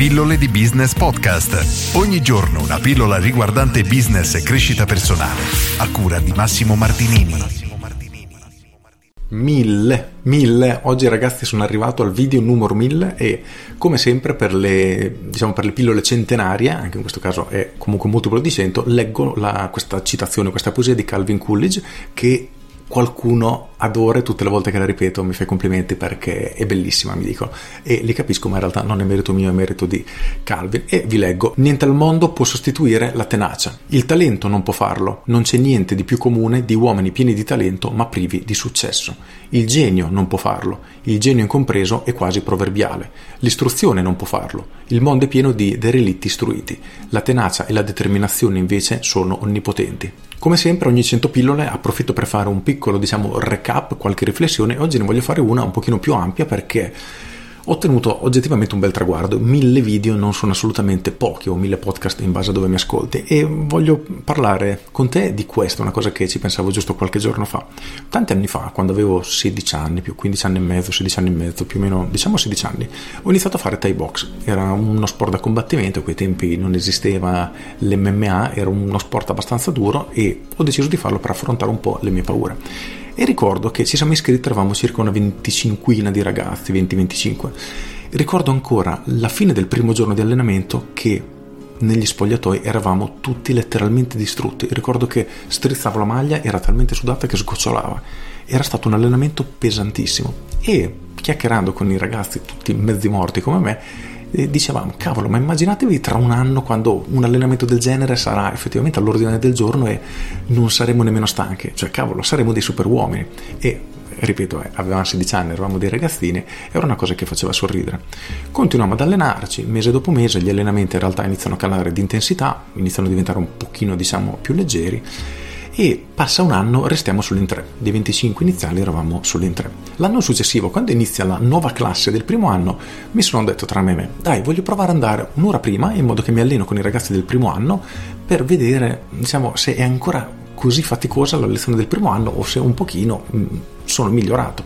Pillole di Business Podcast. Ogni giorno una pillola riguardante business e crescita personale. A cura di Massimo Martinini. Mille, mille. Oggi ragazzi sono arrivato al video numero mille e come sempre per le, diciamo, per le pillole centenarie, anche in questo caso è comunque multiplo di 100, leggo la, questa citazione, questa poesia di Calvin Coolidge che qualcuno adora tutte le volte che la ripeto mi fa i complimenti perché è bellissima mi dico. E li capisco ma in realtà non è merito mio è merito di Calvin. E vi leggo. Niente al mondo può sostituire la tenacia. Il talento non può farlo. Non c'è niente di più comune di uomini pieni di talento ma privi di successo. Il genio non può farlo. Il genio incompreso è quasi proverbiale. L'istruzione non può farlo. Il mondo è pieno di derelitti istruiti. La tenacia e la determinazione invece sono onnipotenti. Come sempre, ogni 100 pillole approfitto per fare un piccolo, diciamo, recap, qualche riflessione. Oggi ne voglio fare una un pochino più ampia perché ho ottenuto oggettivamente un bel traguardo, mille video non sono assolutamente pochi o mille podcast in base a dove mi ascolti. E voglio parlare con te di questo, una cosa che ci pensavo giusto qualche giorno fa. Tanti anni fa, quando avevo 16 anni, più 15 anni e mezzo, 16 anni e mezzo, più o meno, diciamo 16 anni, ho iniziato a fare Thai Box, era uno sport da combattimento, a quei tempi non esisteva l'MMA, era uno sport abbastanza duro e ho deciso di farlo per affrontare un po' le mie paure e ricordo che ci siamo iscritti, eravamo circa una venticinquina di ragazzi, 20-25. Ricordo ancora la fine del primo giorno di allenamento che negli spogliatoi eravamo tutti letteralmente distrutti. Ricordo che strizzavo la maglia, era talmente sudata che sgocciolava. Era stato un allenamento pesantissimo e chiacchierando con i ragazzi, tutti mezzi morti come me, e dicevamo, cavolo, ma immaginatevi tra un anno quando un allenamento del genere sarà effettivamente all'ordine del giorno e non saremo nemmeno stanchi, cioè cavolo, saremo dei super uomini. E ripeto, eh, avevamo 16 anni, eravamo dei ragazzini, era una cosa che faceva sorridere. Continuiamo ad allenarci, mese dopo mese gli allenamenti in realtà iniziano a calare di intensità, iniziano a diventare un pochino, diciamo, più leggeri e passa un anno, restiamo sull'in 3. Dei 25 iniziali eravamo sull'in 3. L'anno successivo, quando inizia la nuova classe del primo anno, mi sono detto tra me e me, dai, voglio provare ad andare un'ora prima in modo che mi alleno con i ragazzi del primo anno per vedere, diciamo, se è ancora così faticosa la lezione del primo anno o se un pochino mh, mm, sono migliorato.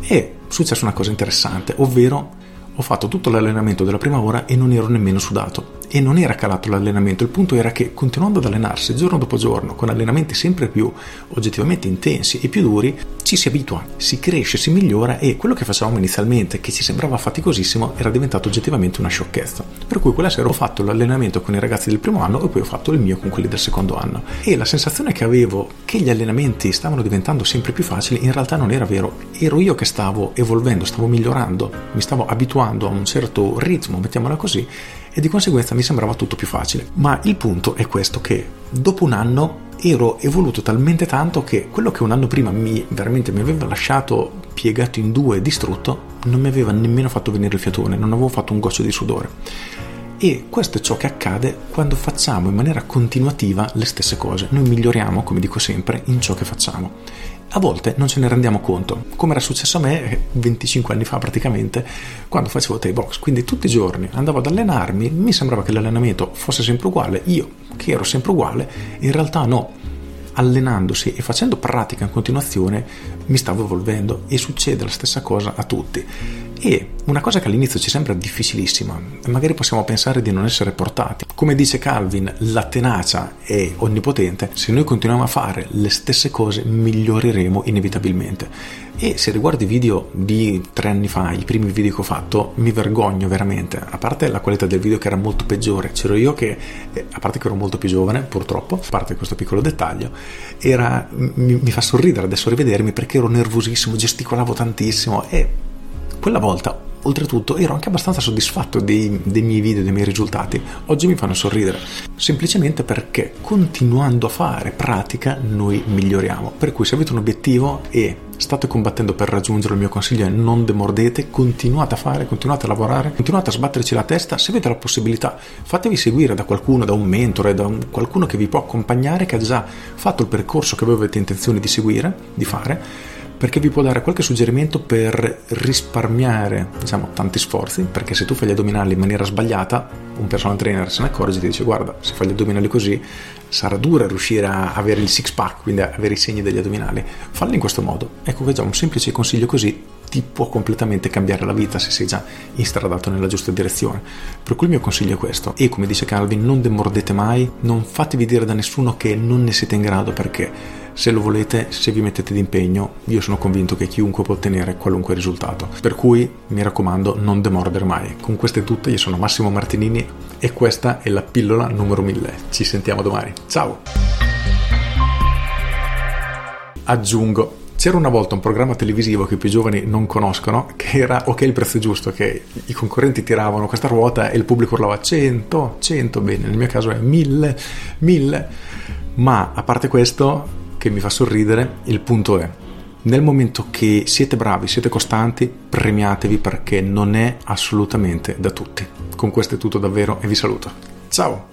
E è successa una cosa interessante, ovvero ho fatto tutto l'allenamento della prima ora e non ero nemmeno sudato e non era calato l'allenamento, il punto era che continuando ad allenarsi giorno dopo giorno, con allenamenti sempre più oggettivamente intensi e più duri, ci si abitua, si cresce, si migliora e quello che facevamo inizialmente, che ci sembrava faticosissimo, era diventato oggettivamente una sciocchezza. Per cui quella sera ho fatto l'allenamento con i ragazzi del primo anno e poi ho fatto il mio con quelli del secondo anno. E la sensazione che avevo che gli allenamenti stavano diventando sempre più facili in realtà non era vero, ero io che stavo evolvendo, stavo migliorando, mi stavo abituando a un certo ritmo, mettiamola così, e di conseguenza mi sembrava tutto più facile. Ma il punto è questo che dopo un anno ero evoluto talmente tanto che quello che un anno prima mi, veramente mi aveva lasciato piegato in due e distrutto non mi aveva nemmeno fatto venire il fiatone, non avevo fatto un goccio di sudore. E questo è ciò che accade quando facciamo in maniera continuativa le stesse cose. Noi miglioriamo, come dico sempre, in ciò che facciamo a volte non ce ne rendiamo conto, come era successo a me 25 anni fa praticamente, quando facevo Thai box. Quindi tutti i giorni andavo ad allenarmi, mi sembrava che l'allenamento fosse sempre uguale, io che ero sempre uguale, in realtà no. Allenandosi e facendo pratica in continuazione mi stavo evolvendo e succede la stessa cosa a tutti. E una cosa che all'inizio ci sembra difficilissima, magari possiamo pensare di non essere portati. Come dice Calvin, la tenacia è onnipotente, se noi continuiamo a fare le stesse cose miglioreremo inevitabilmente. E se riguardo i video di tre anni fa, i primi video che ho fatto, mi vergogno veramente. A parte la qualità del video che era molto peggiore, c'ero io che, eh, a parte che ero molto più giovane, purtroppo, a parte questo piccolo dettaglio, era, mi, mi fa sorridere adesso rivedermi perché ero nervosissimo, gesticolavo tantissimo e quella volta, oltretutto, ero anche abbastanza soddisfatto dei, dei, miei video, dei miei risultati. Oggi mi fanno sorridere, semplicemente perché continuando a fare pratica noi miglioriamo. Per cui se avete un obiettivo e state combattendo per raggiungerlo, il mio consiglio è non demordete, continuate a fare, continuate a lavorare, continuate a sbatterci la testa, se avete la possibilità fatevi seguire da qualcuno, da un mentore, da un, qualcuno che vi può accompagnare, che ha già fatto il percorso che voi avete intenzione di seguire, di fare perché vi può dare qualche suggerimento per risparmiare diciamo, tanti sforzi, perché se tu fai gli addominali in maniera sbagliata, un personal trainer se ne accorge e ti dice guarda, se fai gli addominali così sarà dura riuscire a avere il six pack, quindi avere i segni degli addominali, falli in questo modo. Ecco, vediamo un semplice consiglio così ti può completamente cambiare la vita se sei già instradato nella giusta direzione. Per cui il mio consiglio è questo. E come dice Calvin, non demordete mai, non fatevi dire da nessuno che non ne siete in grado perché se lo volete, se vi mettete d'impegno, io sono convinto che chiunque può ottenere qualunque risultato. Per cui mi raccomando, non demordere mai. Con queste è tutto, io sono Massimo Martinini e questa è la pillola numero 1000. Ci sentiamo domani. Ciao! Aggiungo c'era una volta un programma televisivo che i più giovani non conoscono, che era Ok, il prezzo è giusto, che i concorrenti tiravano questa ruota e il pubblico urlava 100, 100, bene, nel mio caso è 1000, 1000. Ma a parte questo, che mi fa sorridere, il punto è, nel momento che siete bravi, siete costanti, premiatevi perché non è assolutamente da tutti. Con questo è tutto davvero e vi saluto. Ciao!